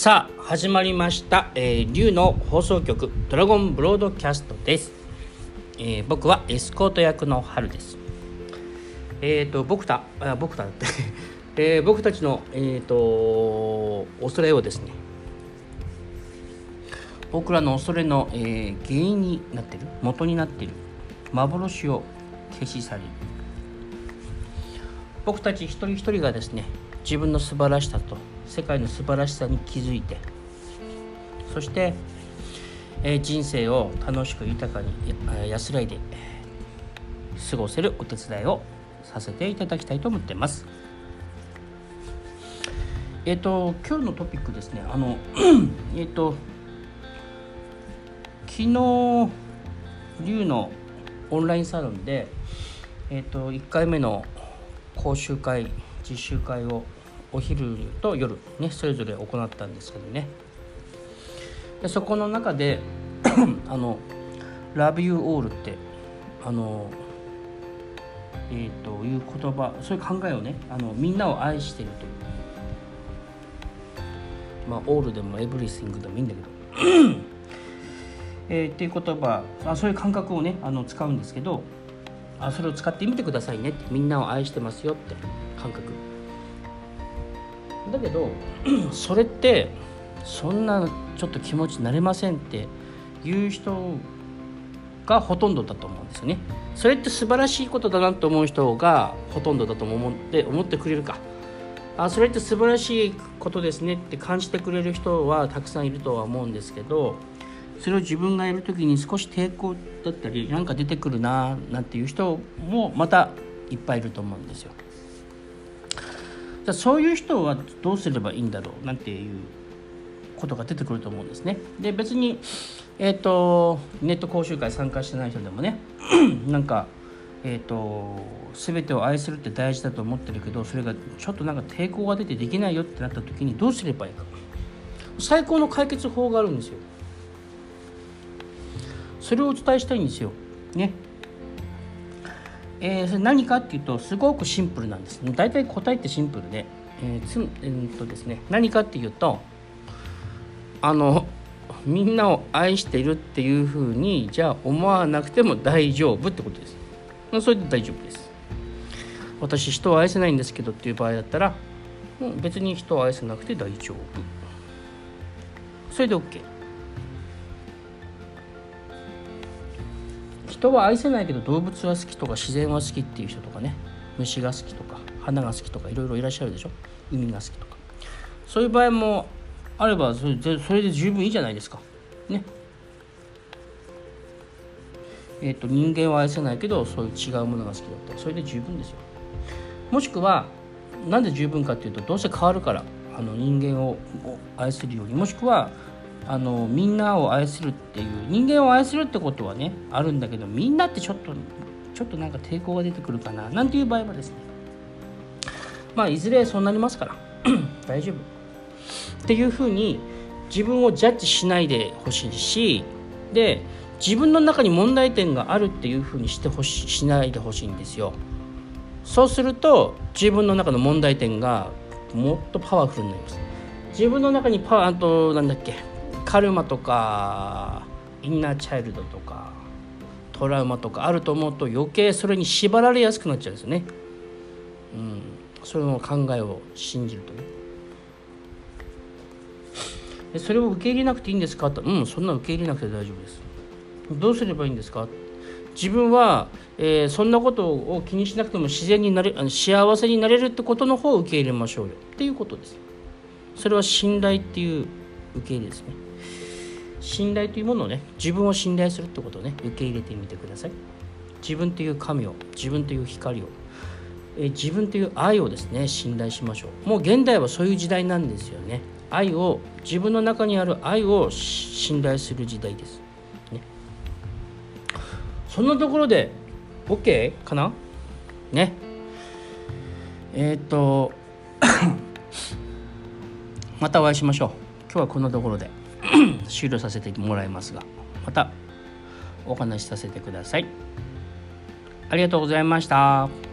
さあ始まりました、えー、竜の放送局ドラゴンブロードキャストです、えー僕はエスコート役の春です。えっ、と僕たあ僕たって、えー僕たちのえっ、と恐れをですね僕らの恐れの、えー原因になっている元になっている幻を消し去り僕たち一人一人がですね自分の素晴らしさと世界の素晴らしさに気づいてそして、えー人生を楽しく豊かに安らいで過ごせるお手伝いをさせていただきたいと思ってます。えっ、と今日のトピックですねあの えっと昨日龍のオンラインサロンでえっ、と1回目の講習会実習会をお昼と夜ねそれぞれ行ったんですけどね。でそこの中で あの「Love You All」ってあのえー、という言葉そういう考えをねあのみんなを愛しているという。まあ「オール」でも「エブリシング」でもいいんだけど。えーっていう言葉あそういう感覚をねあの使うんですけどあそれを使ってみてくださいねってみんなを愛してますよって感覚。だけど それってそんなちょっと気持ちになれませんっていう人がほとんどだと思うんですよね。それって素晴らしいことだなと思う人がほとんどだと思って思ってくれるか。あそれって素晴らしいことですねって感じてくれる人はたくさんいるとは思うんですけどそれを自分がやる時に少し抵抗だったりなんか出てくるななんていう人もまたいっぱいいると思うんですよ。じゃあそういう人はどうすればいいんだろうなんていうことが出てくると思うんですね。で別に、えー、とネット講習会参加してない人でもね なんか、えー、と全てを愛するって大事だと思ってるけどそれがちょっとなんか抵抗が出てできないよってなった時にどうすればいいか最高の解決法があるんですよ。それをお伝えしたいんですよ。ね。えーそれ何かっていうとすごくシンプルなんです。大体答えってシンプルで、えーつえーっとですね、何かっていうとあのみんなを愛しているっていうふうにじゃあ思わなくても大丈夫ってことです。それで大丈夫です。私人を愛せないんですけどっていう場合だったらもう別に人を愛せなくて大丈夫。それで OK。人は愛せないけど動物は好きとか自然は好きっていう人とかね。虫が好きとか花が好きとかいろいろいらっしゃるでしょ？海が好きとか。そういう場合もあればそれでそれで十分いいじゃないですか。ね。えっ、と人間は愛せないけどそういう違うものが好きだったらそれで十分ですよ。もしくはなんで十分かっていうとどうせ変わるからあの人間を愛するようにもしくはあのみんなを愛するっていう人間を愛するってことはねあるんだけどみんなってちょっとちょっとなんか抵抗が出てくるかななんていう場合はですね。まあいずれそうなりますから 大丈夫。っていうふうに自分をジャッジしないでほしいしで自分の中に問題点があるっていうふうにしてほししないでほしいんですよ。そうすると自分の中の問題点がもっとパワフルになります。自分の中にパワーあとなんだっけカルマとかインナーチャイルドとかトラウマとかあると思うと余計それに縛られやすくなっちゃうんですね。うん、それの考えを信じるとね。それを受け入れなくていいんですか？とうんそんな受け入れなくて大丈夫です。どうすればいいんですか？自分は、えーそんなことを気にしなくても自然になれ幸せになれるってことの方を受け入れましょうよっていうことです。それは信頼っていう受け入れですね。信頼というものをね自分を信頼するってことをね受け入れてみてください。自分という神を自分という光を、え自分という愛をですね信頼しましょう。もう現代はそういう時代なんですよね。愛を自分の中にある愛を信頼する時代です、ね、そんなところで OK かな？ね。えーっと またお会いしましょう。今日はこんなところで 終了させてもらいますがまたお話しさせてくださいありがとうございました。